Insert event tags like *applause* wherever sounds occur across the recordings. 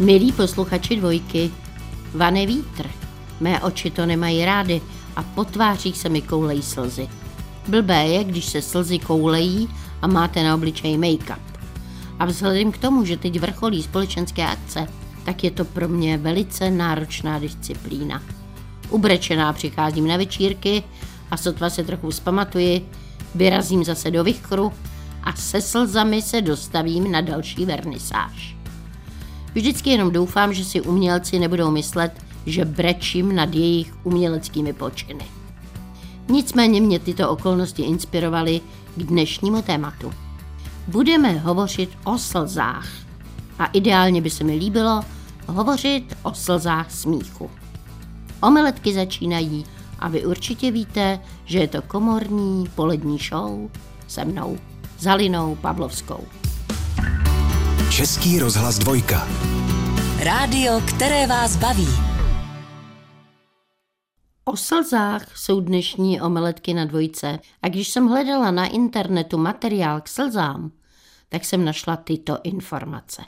Milí posluchači dvojky, vane vítr. Mé oči to nemají rády a po tvářích se mi koulejí slzy. Blbé je, když se slzy koulejí a máte na obličeji make-up. A vzhledem k tomu, že teď vrcholí společenské akce, tak je to pro mě velice náročná disciplína. Ubrečená přicházím na večírky a sotva se trochu zpamatuji, vyrazím zase do vychru a se slzami se dostavím na další vernisáž. Vždycky jenom doufám, že si umělci nebudou myslet, že brečím nad jejich uměleckými počiny. Nicméně mě tyto okolnosti inspirovaly k dnešnímu tématu. Budeme hovořit o slzách. A ideálně by se mi líbilo hovořit o slzách smíchu. Omeletky začínají a vy určitě víte, že je to komorní polední show se mnou, Zalinou Pavlovskou. Český rozhlas dvojka. Rádio, které vás baví. O slzách jsou dnešní omeletky na dvojce a když jsem hledala na internetu materiál k slzám, tak jsem našla tyto informace.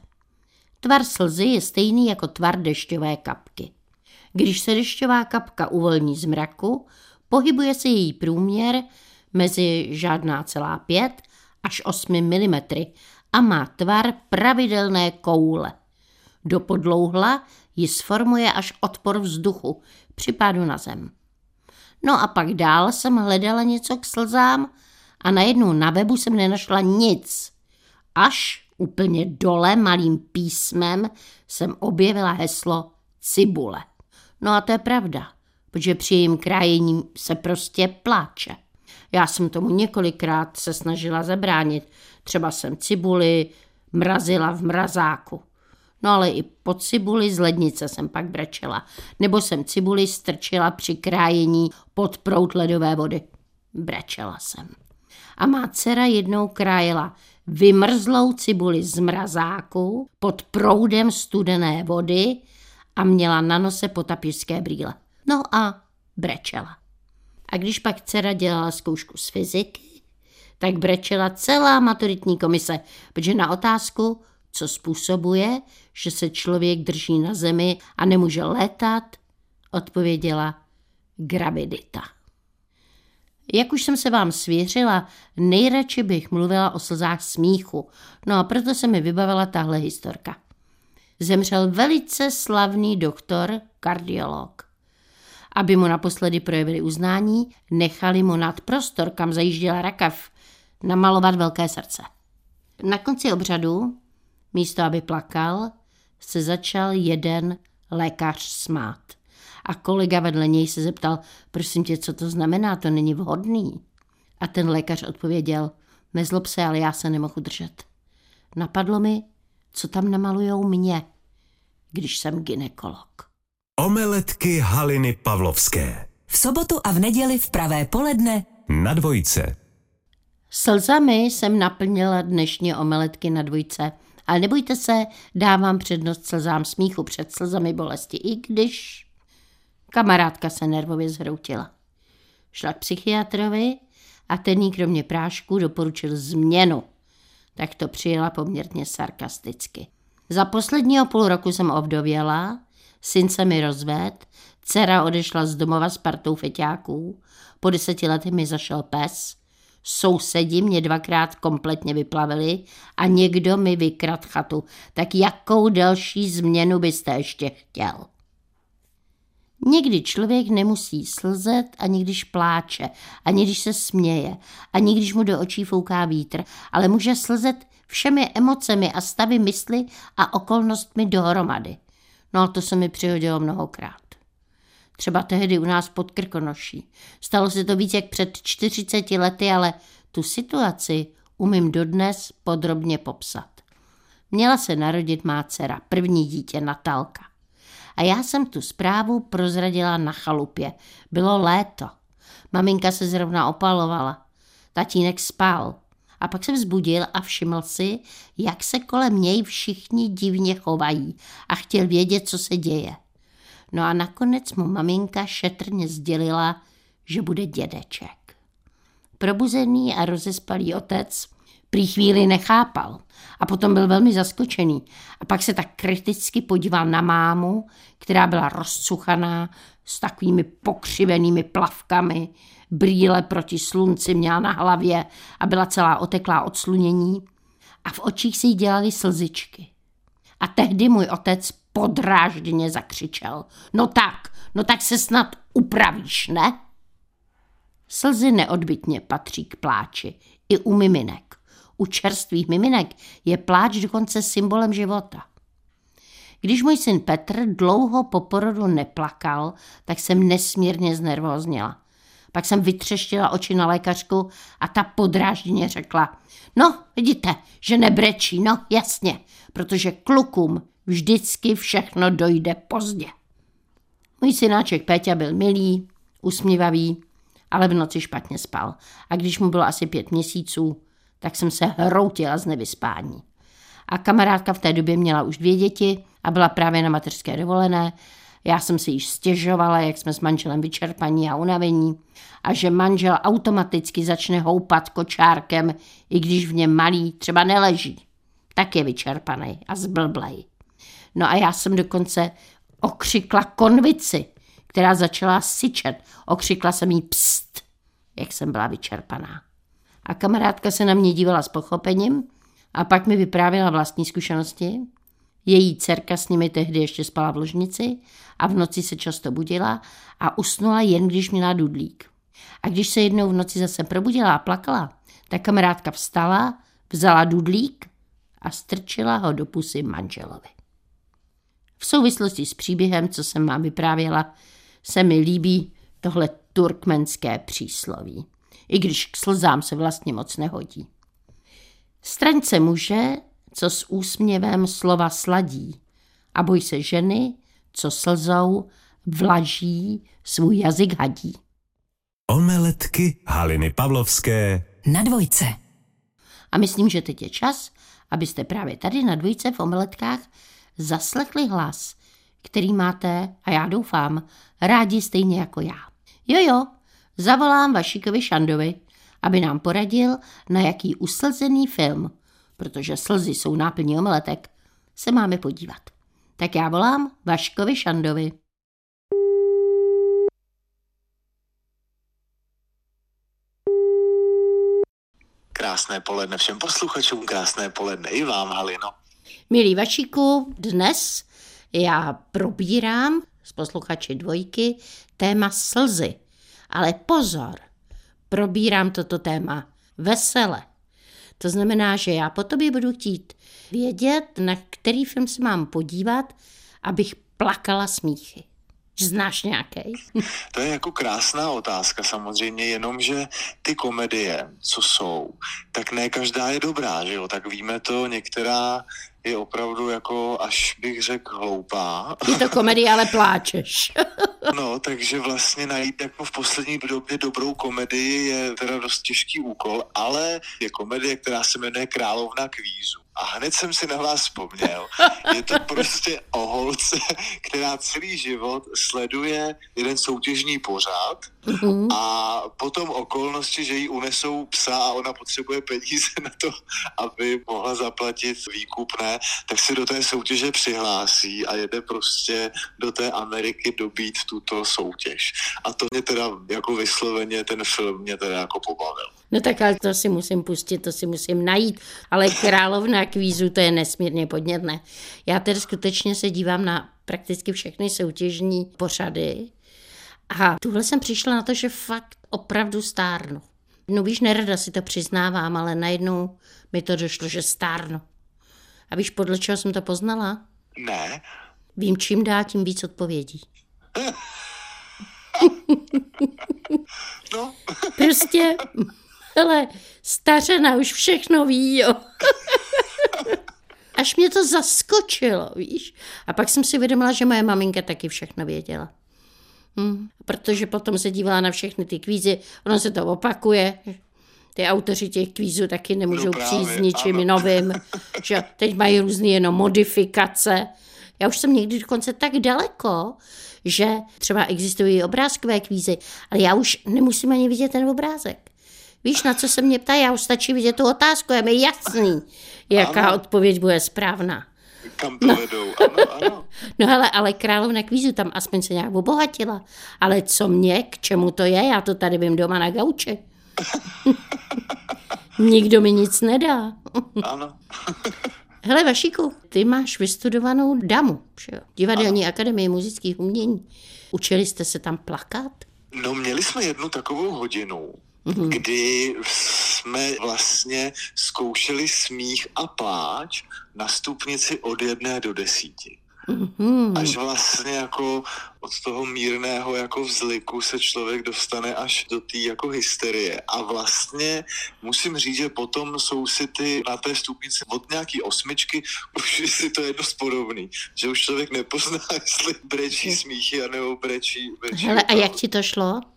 Tvar slzy je stejný jako tvar dešťové kapky. Když se dešťová kapka uvolní z mraku, pohybuje se její průměr mezi žádná celá 5 až 8 mm a má tvar pravidelné koule. Do podlouhla ji sformuje až odpor vzduchu při pádu na zem. No a pak dál jsem hledala něco k slzám a najednou na webu jsem nenašla nic. Až úplně dole malým písmem jsem objevila heslo cibule. No a to je pravda, protože při jejím krájení se prostě pláče. Já jsem tomu několikrát se snažila zabránit. Třeba jsem cibuli mrazila v mrazáku. No ale i po cibuli z lednice jsem pak brečela. Nebo jsem cibuli strčila při krájení pod prout ledové vody. Brečela jsem. A má dcera jednou krájela vymrzlou cibuli z mrazáku pod proudem studené vody a měla na nose potapířské brýle. No a brečela. A když pak dcera dělala zkoušku z fyziky, tak brečela celá maturitní komise, protože na otázku, co způsobuje, že se člověk drží na zemi a nemůže létat, odpověděla gravidita. Jak už jsem se vám svěřila, nejradši bych mluvila o slzách smíchu, no a proto se mi vybavila tahle historka. Zemřel velice slavný doktor, kardiolog. Aby mu naposledy projevili uznání, nechali mu nad prostor, kam zajížděla rakev, namalovat velké srdce. Na konci obřadu, místo aby plakal, se začal jeden lékař smát. A kolega vedle něj se zeptal, prosím tě, co to znamená, to není vhodný. A ten lékař odpověděl, nezlob se, ale já se nemohu držet. Napadlo mi, co tam namalujou mě, když jsem ginekolog. Omeletky Haliny Pavlovské. V sobotu a v neděli v pravé poledne Na dvojce. Slzami jsem naplnila dnešní omeletky na dvojce. Ale nebojte se, dávám přednost slzám smíchu před slzami bolesti, i když... Kamarádka se nervově zhroutila. Šla k psychiatrovi a ten jí kromě prášku doporučil změnu. Tak to přijela poměrně sarkasticky. Za posledního půl roku jsem ovdověla, syn se mi rozved, dcera odešla z domova s partou feťáků, po deseti letech mi zašel pes, sousedi mě dvakrát kompletně vyplavili a někdo mi vykrad chatu. Tak jakou další změnu byste ještě chtěl? Někdy člověk nemusí slzet, ani když pláče, ani když se směje, ani když mu do očí fouká vítr, ale může slzet všemi emocemi a stavy mysli a okolnostmi dohromady. No a to se mi přihodilo mnohokrát. Třeba tehdy u nás pod Krkonoší. Stalo se to víc jak před 40 lety, ale tu situaci umím dodnes podrobně popsat. Měla se narodit má dcera, první dítě Natálka. A já jsem tu zprávu prozradila na chalupě. Bylo léto. Maminka se zrovna opalovala. Tatínek spal. A pak se vzbudil a všiml si, jak se kolem něj všichni divně chovají a chtěl vědět, co se děje. No a nakonec mu maminka šetrně sdělila, že bude dědeček. Probuzený a rozespalý otec Prý chvíli nechápal a potom byl velmi zaskočený. A pak se tak kriticky podíval na mámu, která byla rozcuchaná s takovými pokřivenými plavkami, brýle proti slunci měla na hlavě a byla celá oteklá od slunění a v očích se jí dělaly slzičky. A tehdy můj otec podrážděně zakřičel. No tak, no tak se snad upravíš, ne? Slzy neodbitně patří k pláči, i u miminek. U čerstvých miminek je pláč dokonce symbolem života. Když můj syn Petr dlouho po porodu neplakal, tak jsem nesmírně znervózněla. Pak jsem vytřeštila oči na lékařku a ta podrážděně řekla, no vidíte, že nebrečí, no jasně, protože klukům vždycky všechno dojde pozdě. Můj synáček Péťa byl milý, usmívavý, ale v noci špatně spal. A když mu bylo asi pět měsíců, tak jsem se hroutila z nevyspání. A kamarádka v té době měla už dvě děti a byla právě na mateřské dovolené. Já jsem si již stěžovala, jak jsme s manželem vyčerpaní a unavení a že manžel automaticky začne houpat kočárkem, i když v něm malý třeba neleží. Tak je vyčerpaný a zblblej. No a já jsem dokonce okřikla konvici, která začala syčet. Okřikla jsem jí pst, jak jsem byla vyčerpaná. A kamarádka se na mě dívala s pochopením a pak mi vyprávěla vlastní zkušenosti. Její dcerka s nimi tehdy ještě spala v ložnici a v noci se často budila a usnula jen, když měla dudlík. A když se jednou v noci zase probudila a plakala, tak kamarádka vstala, vzala dudlík a strčila ho do pusy manželovi. V souvislosti s příběhem, co jsem vám vyprávěla, se mi líbí tohle turkmenské přísloví, i když k slzám se vlastně moc nehodí. Straňce muže, co s úsměvem slova sladí, a boj se ženy, co slzou vlaží svůj jazyk hadí. Omeletky Haliny Pavlovské Na dvojce. A myslím, že teď je čas, abyste právě tady na dvojce v omeletkách zaslechli hlas, který máte, a já doufám, rádi stejně jako já. Jo, jo, zavolám Vašíkovi Šandovi, aby nám poradil, na jaký uslzený film, protože slzy jsou náplní omeletek, se máme podívat. Tak já volám Vaškovi Šandovi. Krásné poledne všem posluchačům, krásné poledne i vám, Halino. Milí Vašíku, dnes já probírám s posluchači dvojky téma slzy. Ale pozor, probírám toto téma vesele. To znamená, že já po tobě budu chtít vědět, na který film se mám podívat, abych plakala smíchy. Znáš nějaký? To je jako krásná otázka samozřejmě, jenomže ty komedie, co jsou, tak ne každá je dobrá, že jo? Tak víme to, některá je opravdu jako, až bych řekl, hloupá. Je to komedie, ale pláčeš. *laughs* No, takže vlastně najít jako v poslední době dobrou komedii je teda dost těžký úkol, ale je komedie, která se jmenuje Královna kvízu. A hned jsem si na vás vzpomněl. Je to *laughs* prostě o holce, která celý život sleduje jeden soutěžní pořád a potom okolnosti, že jí unesou psa a ona potřebuje peníze na to, aby mohla zaplatit výkupné, tak se do té soutěže přihlásí a jede prostě do té Ameriky dobít tuto soutěž. A to mě teda jako vysloveně, ten film mě teda jako pobavil. No tak ale to si musím pustit, to si musím najít. Ale královna kvízu, to je nesmírně podnětné. Já tedy skutečně se dívám na prakticky všechny soutěžní pořady. A tuhle jsem přišla na to, že fakt opravdu stárnu. No víš, nerada si to přiznávám, ale najednou mi to došlo, že stárnu. A víš, podle čeho jsem to poznala? Ne, Vím, čím dál tím víc odpovědí. *laughs* no, Prostě, *laughs* hele, stařena už všechno ví, jo. Až mě to zaskočilo, víš. A pak jsem si uvědomila, že moje maminka taky všechno věděla. Hm, protože potom se dívala na všechny ty kvízy, ono se to opakuje. Ty autoři těch kvízů taky nemůžou No právě, přijít s ničím ano. novým. *laughs* Že teď mají různé jenom modifikace. Já už jsem někdy dokonce tak daleko, že třeba existují obrázkové kvízy, ale já už nemusím ani vidět ten obrázek. Víš, na co se mě ptá? Já už stačí vidět tu otázku, je mi jasný, jaká Ano. odpověď bude správná. Kam to vedou? Ano, ano. *laughs* No hele, ale královna kvízu tam aspoň se nějak obohatila. Ale co mě, k čemu to je? Já to tady vím doma na gauči. *laughs* Nikdo mi nic nedá. ano. *laughs* Hele, Vašíku, ty máš vystudovanou damu, že jo? Divadelní akademie muzických umění. Učili jste se tam plakat? No, měli jsme jednu takovou hodinu, mm-hmm. kdy jsme vlastně zkoušeli smích a pláč na stupnici od jedné do desíti. Mhm. Až vlastně jako od toho mírného jako vzliku se člověk dostane až do té jako hysterie. A vlastně musím říct, že potom jsou si ty na té stupnici od nějaký osmičky *laughs* už je si to jedno podobný. Že už člověk nepozná, *laughs* jestli brečí smíchy, anebo brečí, brečí Hele, a jak ti to šlo?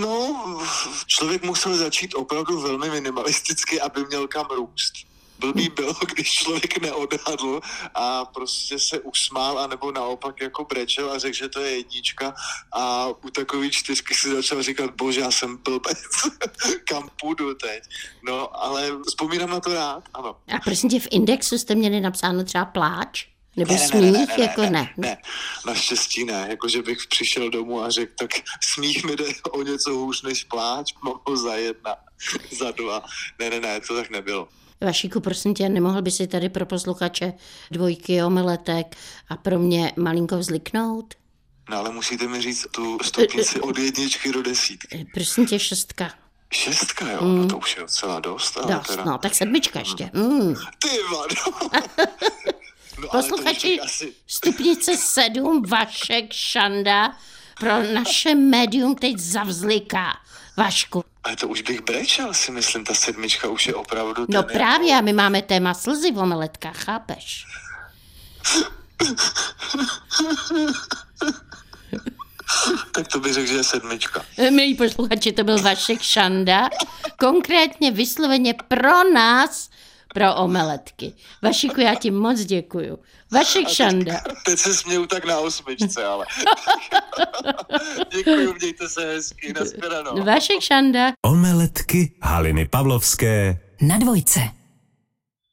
No, člověk musel začít opravdu velmi minimalisticky, aby měl kam růst. Blbý bylo, *laughs* když člověk neodhadl a prostě se usmál, anebo naopak jako brečel a řekl, že to je jednička a u takové čtyřky si začal říkat, bože, já jsem blbec, *laughs* kam půjdu teď. No, ale vzpomínám na to rád, ano. A prosím tě, v indexu jste měli napsáno třeba pláč? Nebo Ne, smích? ne, ne, ne, jako ne, ne. ne, naštěstí ne, jako že bych přišel domů a řekl, tak smích mi jde o něco hůř než pláč, mám ho za jedna, za dva. Ne, ne, ne, to tak nebylo. Vašíku, prosím tě, nemohl by si tady pro posluchače dvojky omeletek a pro mě malinko vzliknout? No ale musíte mi říct tu stupnici od jedničky do desítky. Eh, Prosím tě, šestka. Šestka, jo, no to už je docela dost, ale Dost, teda... no, tak sedmička ještě. Mm. Ty vado. *laughs* No, Posluchači, asi... stupnice sedm, Vašek Šanda pro naše médium teď zavzliká. Vašku. Ale to už bych brečel, si myslím, ta sedmička už je opravdu... No ten právě, Jako... a my máme téma slzy v omeletkách, chápeš? Tak to bych řekl, že je sedmička. Milí posluchači, to byl Vašek Šanda, konkrétně vysloveně pro nás, pro omeletky. Vašiku, já ti moc děkuju. Vašek Šanda. Teď se směju tak na osmičce, ale... *laughs* Děkuji, mějte se hezky, nashledanou. Vašek Šanda. Omeletky Haliny Pavlovské. Na dvojce.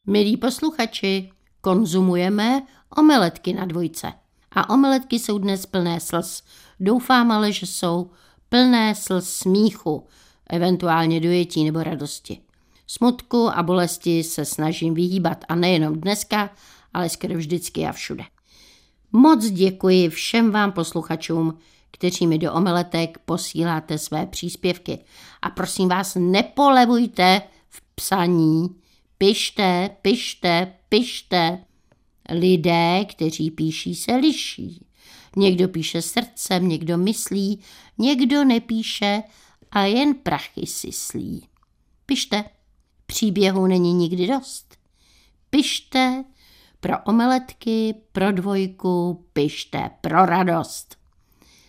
Milí posluchači, konzumujeme omeletky na dvojce. A omeletky jsou dnes plné slz. Doufám ale, že jsou plné slz smíchu, eventuálně dojetí nebo radosti. Smutku a bolesti se snažím vyhýbat a nejenom dneska, ale skoro vždycky a všude. Moc děkuji všem vám posluchačům, kteří mi do omeletek posíláte své příspěvky. A prosím vás, nepolevujte v psaní. Pište, pište, pište. Lidé, kteří píší, se liší. Někdo píše srdcem, někdo myslí, někdo nepíše a jen prachy syslí. Pište, příběhu není nikdy dost. Pište pro omeletky, pro dvojku, pište pro radost.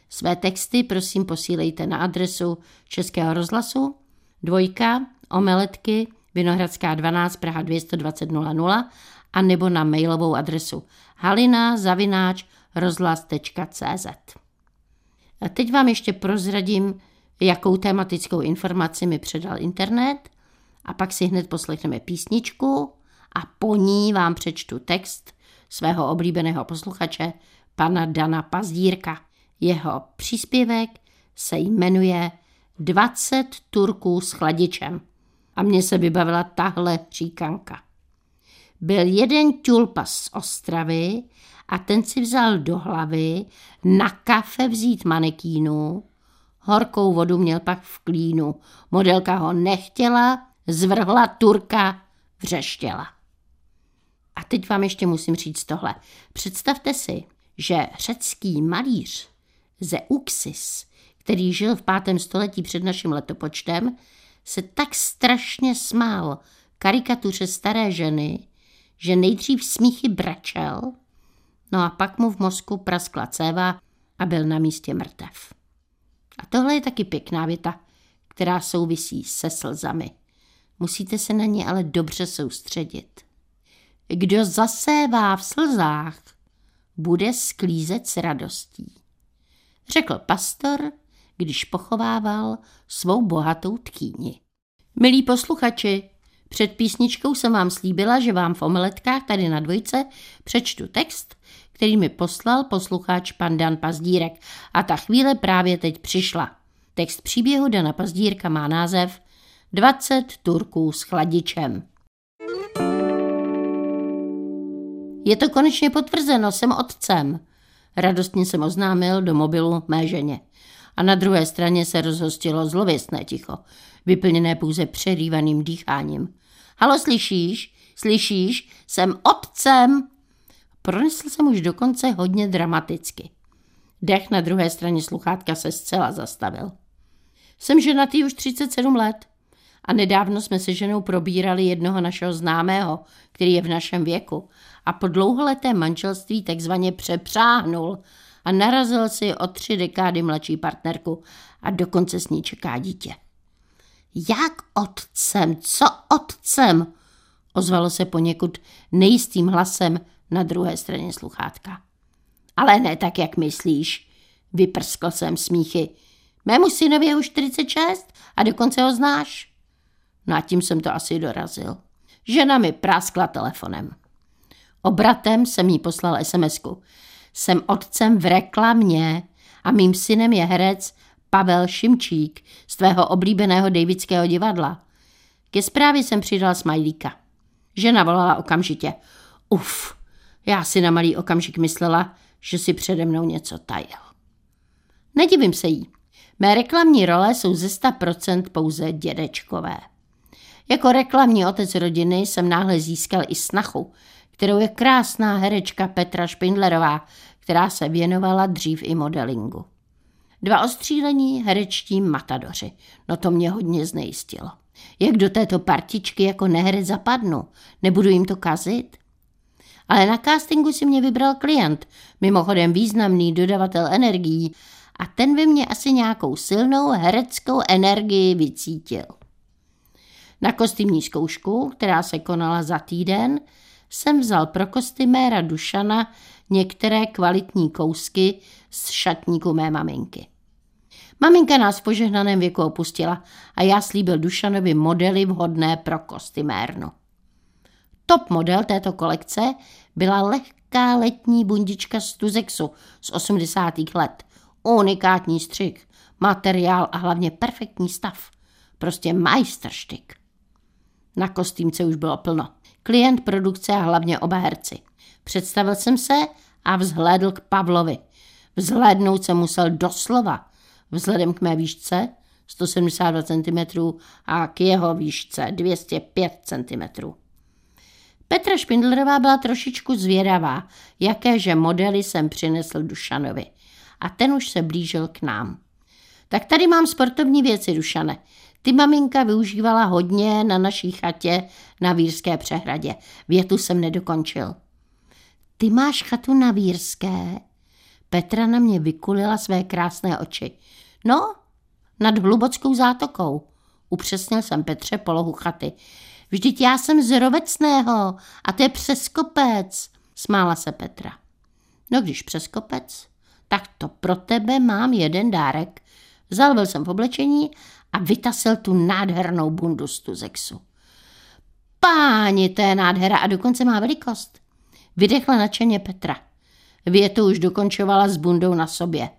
Své texty prosím posílejte na adresu Českého rozhlasu dvojka, omeletky, Vinohradská 12, Praha 220 00 a nebo na mailovou adresu halina zavináč rozhlas.cz. A teď vám ještě prozradím, jakou tematickou informaci mi předal internet a pak si hned poslechneme písničku a po ní vám přečtu text svého oblíbeného posluchače, pana Dana Pazdírka. Jeho příspěvek se jmenuje 20 Turků s chladičem. A mně se vybavila tahle říkanka. Byl jeden tulpa z Ostravy a ten si vzal do hlavy na kafe vzít manekínu. Horkou vodu měl pak v klínu. Modelka ho nechtěla, zvrhla Turka, vřeštěla. A teď vám ještě musím říct tohle. Představte si, že řecký malíř Zeuxis, který žil v pátém století před naším letopočtem, se tak strašně smál karikatuře staré ženy, že nejdřív smíchy brečel, no a pak mu v mozku praskla céva a byl na místě mrtev. A tohle je taky pěkná věta, která souvisí se slzami. Musíte se na ně ale dobře soustředit. Kdo zasévá v slzách, bude sklízet s radostí. Řekl pastor, když pochovával svou bohatou tkýni. Milí posluchači, před písničkou jsem vám slíbila, že vám v omeletkách tady na dvojce přečtu text, který mi poslal posluchač pan Dan Pazdírek a ta chvíle právě teď přišla. Text příběhu Dana Pazdírka má název 20 Turků s chladičem. Je to konečně potvrzeno, jsem otcem. Radostně jsem oznámil do mobilu mé ženě. A na druhé straně se rozhostilo zlověstné ticho, vyplněné pouze přerývaným dýcháním. Halo, slyšíš? Slyšíš? Jsem otcem! Pronesl jsem už dokonce hodně dramaticky. Dech na druhé straně sluchátka se zcela zastavil. Jsem ženatý už 37 let a nedávno jsme se ženou probírali jednoho našeho známého, který je v našem věku a po dlouholetém manželství takzvaně přepřáhnul a narazil si o tři dekády mladší partnerku a dokonce s ní čeká dítě. Jak otcem? Co otcem? Ozvalo se poněkud nejistým hlasem na druhé straně sluchátka. Ale ne tak, jak myslíš, vyprskl jsem smíchy. Mému synovi je už 46 a dokonce ho znáš. No a tím jsem to asi dorazil. Žena mi práskla telefonem. Obratem jsem jí poslal sms -ku. Jsem otcem v reklamě a mým synem je herec Pavel Šimčík z tvého oblíbeného Davidského divadla. Ke zprávě jsem přidal smajlíka. Žena volala okamžitě. Uf, já si na malý okamžik myslela, že si přede mnou něco tajil. Nedivím se jí. Mé reklamní role jsou ze 100% pouze dědečkové. Jako reklamní otec rodiny jsem náhle získal i snachu, kterou je krásná herečka Petra Špindlerová, která se věnovala dřív i modelingu. Dva ostřílení herečtí matadoři. No to mě hodně znejistilo. Jak do této partičky jako neherec zapadnu? Nebudu jim to kazit? Ale na castingu si mě vybral klient, mimochodem významný dodavatel energií, a ten by mě asi nějakou silnou hereckou energii vycítil. Na kostýmní zkoušku, která se konala za týden, jsem vzal pro kostyméra Dušana některé kvalitní kousky z šatníku mé maminky. Maminka nás v požehnaném věku opustila a já slíbil Dušanovi modely vhodné pro kostymérnu. Top model této kolekce byla lehká letní bundička z Tuzexu z 80. let. Unikátní střih, materiál a hlavně perfektní stav. Prostě majsterštyk. Na kostýmce už bylo plno. Klient produkce a hlavně oba herci. Představil jsem se a vzhlédl k Pavlovi. Vzhlédnout se musel doslova. Vzhledem k mé výšce 172 cm a k jeho výšce 205 cm. Petra Špindlerová byla trošičku zvědavá, jakéže modely jsem přinesl Dušanovi. A ten už se blížil k nám. Tak tady mám sportovní věci, Dušane. Ty maminka využívala hodně na naší chatě na Vírské přehradě. Větu jsem nedokončil. Ty máš chatu na Vírské? Petra na mě vykulila své krásné oči. No, nad hlubockou zátokou. Upřesnil jsem Petře polohu chaty. Vždyť já jsem z Rovecného a to je přes kopec, smála se Petra. No když přes kopec, tak to pro tebe mám jeden dárek. Zalbil jsem v oblečení a vytasil tu nádhernou bundu z Tuzexu. Páni, to je nádhera a dokonce má velikost. Vydechla nadšeně Petra. Větu už dokončovala s bundou na sobě.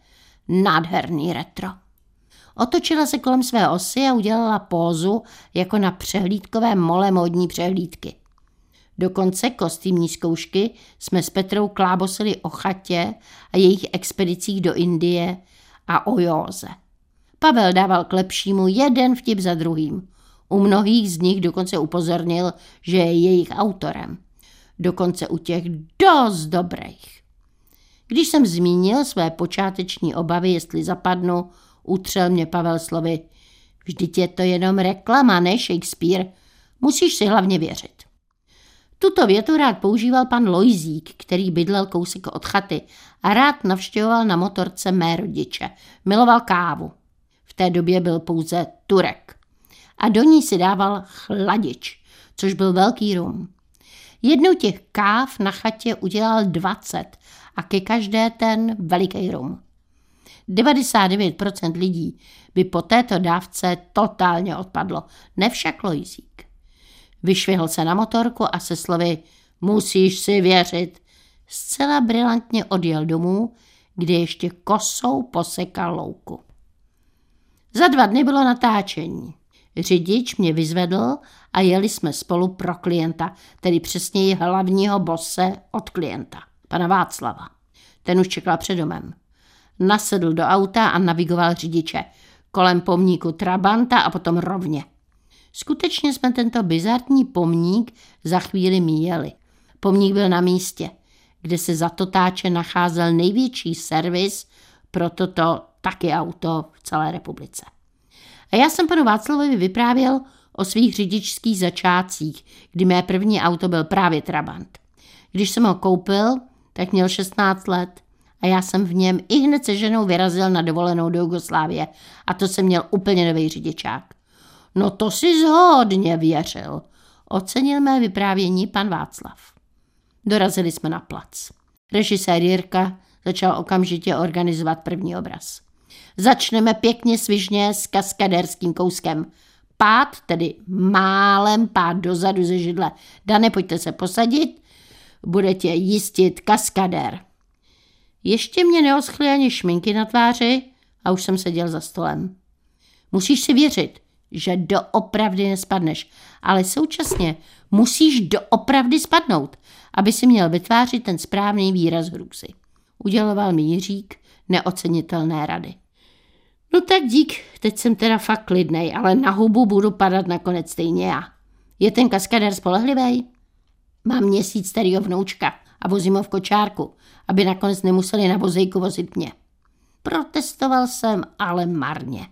Nádherný retro. Otočila se kolem své osy a udělala pózu jako na přehlídkové mole módní přehlídky. Do konce kostýmní zkoušky jsme s Petrou klábosili o chatě a jejich expedicích do Indie a o józe. Pavel dával k lepšímu jeden vtip za druhým. U mnohých z nich dokonce upozornil, že je jejich autorem. Dokonce u těch dost dobrých. Když jsem zmínil své počáteční obavy, jestli zapadnu, utřel mě Pavel slovy. Vždyť je to jenom reklama, ne Shakespeare. Musíš si hlavně věřit. Tuto větu rád používal pan Lojzík, který bydlel kousek od chaty a rád navštěvoval na motorce mé rodiče. Miloval kávu. Té době byl pouze Turek. A do ní si dával chladič, což byl velký rum. Jednou těch káv na chatě udělal 20 a ke každé ten veliký rum. 99% lidí by po této dávce totálně odpadlo, ne však Lojzík. Vyšvihl se na motorku a se slovy musíš si věřit, zcela brilantně odjel domů, kde ještě kosou posekal louku. Za dva dny bylo natáčení. Řidič mě vyzvedl a jeli jsme spolu pro klienta, tedy přesněji hlavního bose od klienta, pana Václava. Ten už čekal před domem. Nasedl do auta a navigoval řidiče. Kolem pomníku Trabanta a potom rovně. Skutečně jsme tento bizarní pomník za chvíli míjeli. Pomník byl na místě, kde se za totáče nacházel největší servis pro toto taky auto v celé republice. A já jsem panu Václavovi vyprávěl o svých řidičských začátcích, kdy mé první auto byl právě Trabant. Když jsem ho koupil, tak měl 16 let a já jsem v něm i hned se ženou vyrazil na dovolenou do Jugoslávie a to jsem měl úplně nový řidičák. No to si zhodně věřil, ocenil mé vyprávění pan Václav. Dorazili jsme na plac. Režisér Jirka začal okamžitě organizovat první obraz. Začneme pěkně svižně s kaskaderským kouskem. Pád, tedy málem pád dozadu ze židle. Dane, pojďte se posadit, bude tě jistit kaskader. Ještě mě neoschly ani šminky na tváři a už jsem seděl za stolem. Musíš si věřit, že doopravdy nespadneš, ale současně musíš doopravdy spadnout, aby si měl vytvářit ten správný výraz hrůzy. Uděloval mi Jiřík neocenitelné rady. No tak dík, teď jsem teda fakt klidnej, ale na hubu budu padat nakonec stejně já. Je ten kaskadér spolehlivý? Mám měsíc starýho vnoučka a vozím ho v kočárku, aby nakonec nemuseli na vozejku vozit mě. Protestoval jsem, ale marně.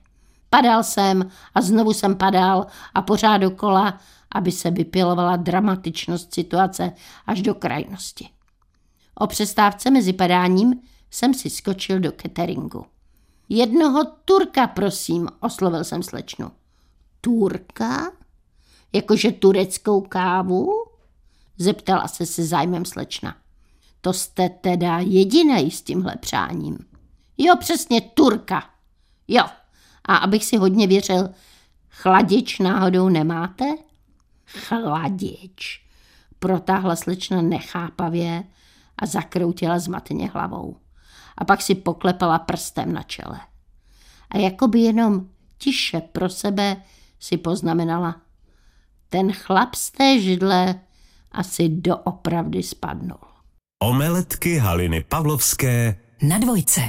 Padal jsem a znovu jsem padal a pořád dokola, aby se vypilovala dramatičnost situace až do krajnosti. O přestávce mezi padáním jsem si skočil do cateringu. Jednoho Turka, prosím, oslovil jsem slečnu. Turka? Jakože tureckou kávu? Zeptala se se zájmem slečna. To jste teda jediný s tímhle přáním. Jo, přesně Turka. Jo, a abych si hodně věřil, chladič náhodou nemáte? Chladič, protáhla slečna nechápavě a zakroutila zmateně hlavou a pak si poklepala prstem na čele. A jako by jenom tiše pro sebe si poznamenala. Ten chlap z té židle asi doopravdy spadnul. Omeletky Haliny Pavlovské Na dvojce.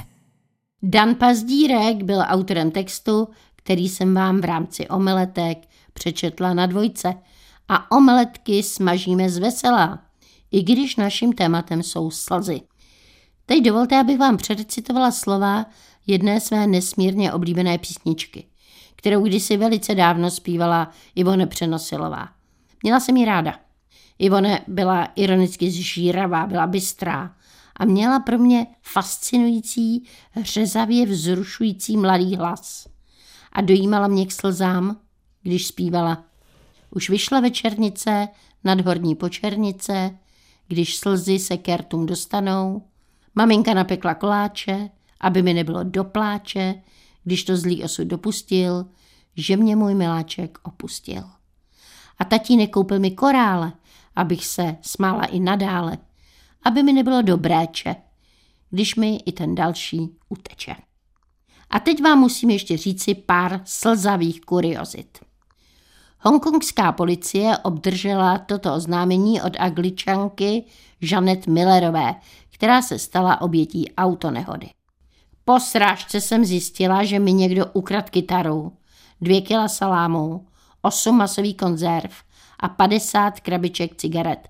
Dan Pazdírek byl autorem textu, který jsem vám v rámci omeletek přečetla na dvojce. A omeletky smažíme z vesela, i když naším tématem jsou slzy. Teď dovolte, abych vám předcitovala slova jedné své nesmírně oblíbené písničky, kterou kdysi velice dávno zpívala Ivone Přenosilová. Měla jsem ji ráda. Ivone byla ironicky zžíravá, byla bystrá a měla pro mě fascinující, řezavě vzrušující mladý hlas. A dojímala mě k slzám, když zpívala. Už vyšla večernice nad horní počernice, když slzy se kertům dostanou, Maminka napekla koláče, aby mi nebylo do pláče, když to zlý osud dopustil, že mě můj miláček opustil. A tatínek koupil mi korále, abych se smála i nadále, aby mi nebylo dobréče, když mi i ten další uteče. A teď vám musím ještě říci pár slzavých kuriozit. Hongkongská policie obdržela toto oznámení od angličanky Janet Millerové, která se stala obětí autonehody. Po srážce jsem zjistila, že mi někdo ukradl kytaru, dvě kila salámů, osm masový konzerv a 50 krabiček cigaret.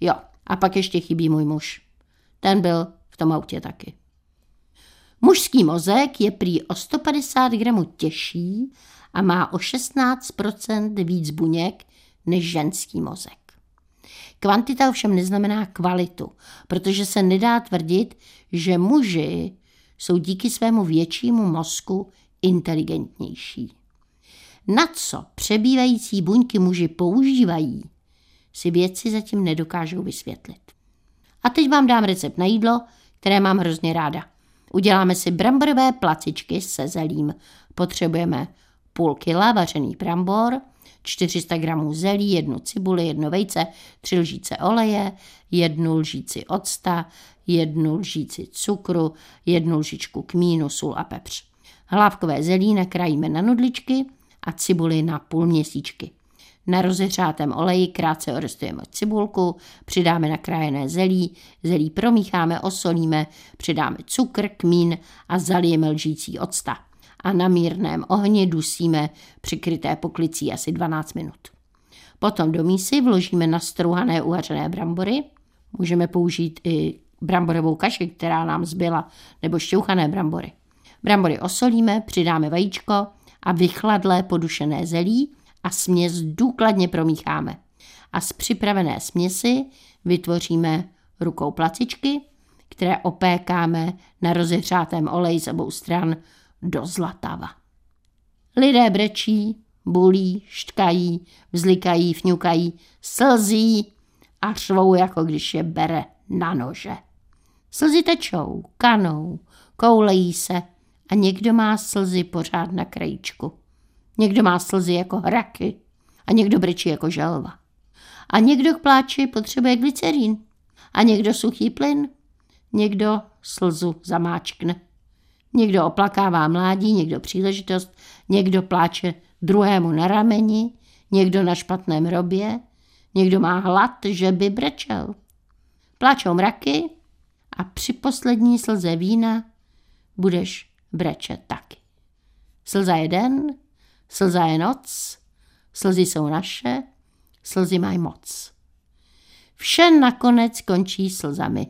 Jo, a pak ještě chybí můj muž. Ten byl v tom autě taky. Mužský mozek je prý o 150 gramů těžší a má o 16% víc buněk než ženský mozek. Kvantita ovšem neznamená kvalitu, protože se nedá tvrdit, že muži jsou díky svému většímu mozku inteligentnější. Na co přebývající buňky muži používají, si vědci zatím nedokážou vysvětlit. A teď vám dám recept na jídlo, které mám hrozně ráda. Uděláme si bramborové placičky se zelím. Potřebujeme půl kila vařený brambor, 400 gramů zelí, jednu cibuli, jedno vejce, tři lžíce oleje, jednu lžíci octa, jednu lžíci cukru, jednu lžičku kmínu, sůl a pepř. Hlávkové zelí nakrájíme na nudličky a cibuli na půl měsíčky. Na rozehřátém oleji krátce orestujeme cibulku, přidáme nakrájené zelí, zelí promícháme, osolíme, přidáme cukr, kmín a zalijeme lžící octa. A na mírném ohni dusíme přikryté poklicí asi 12 minut. Potom do mísy vložíme nastrouhané uvařené brambory. Můžeme použít i bramborovou kaši, která nám zbyla, nebo šťouchané brambory. Brambory osolíme, přidáme vajíčko a vychladlé podušené zelí a směs důkladně promícháme. A z připravené směsi vytvoříme rukou placičky, které opékáme na rozehřátém oleji z obou stran do zlatava. Lidé brečí, bulí, štkají, vzlikají, fňukají, slzí a řvou, jako když je bere na nože. Slzy tečou, kanou, koulejí se a někdo má slzy pořád na krajíčku. Někdo má slzy jako hraky a někdo brečí jako želva. A někdo k pláči potřebuje glycerín a někdo suchý plyn. Někdo slzu zamáčkne. Někdo oplakává mládí, někdo příležitost, někdo pláče druhému na rameni, někdo na špatném robě, někdo má hlad, že by brečel. Pláčou mraky a při poslední slze vína budeš brečet taky. Slza je den, slza je noc, slzy jsou naše, slzy mají moc. Vše nakonec končí slzami,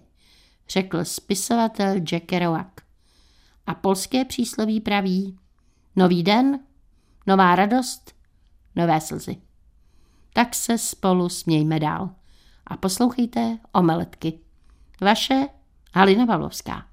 řekl spisovatel Jack Kerouac. A polské přísloví praví nový den, nová radost, nové slzy. Tak se spolu smějme dál a poslouchejte omeletky. Vaše Halina Pavlovská.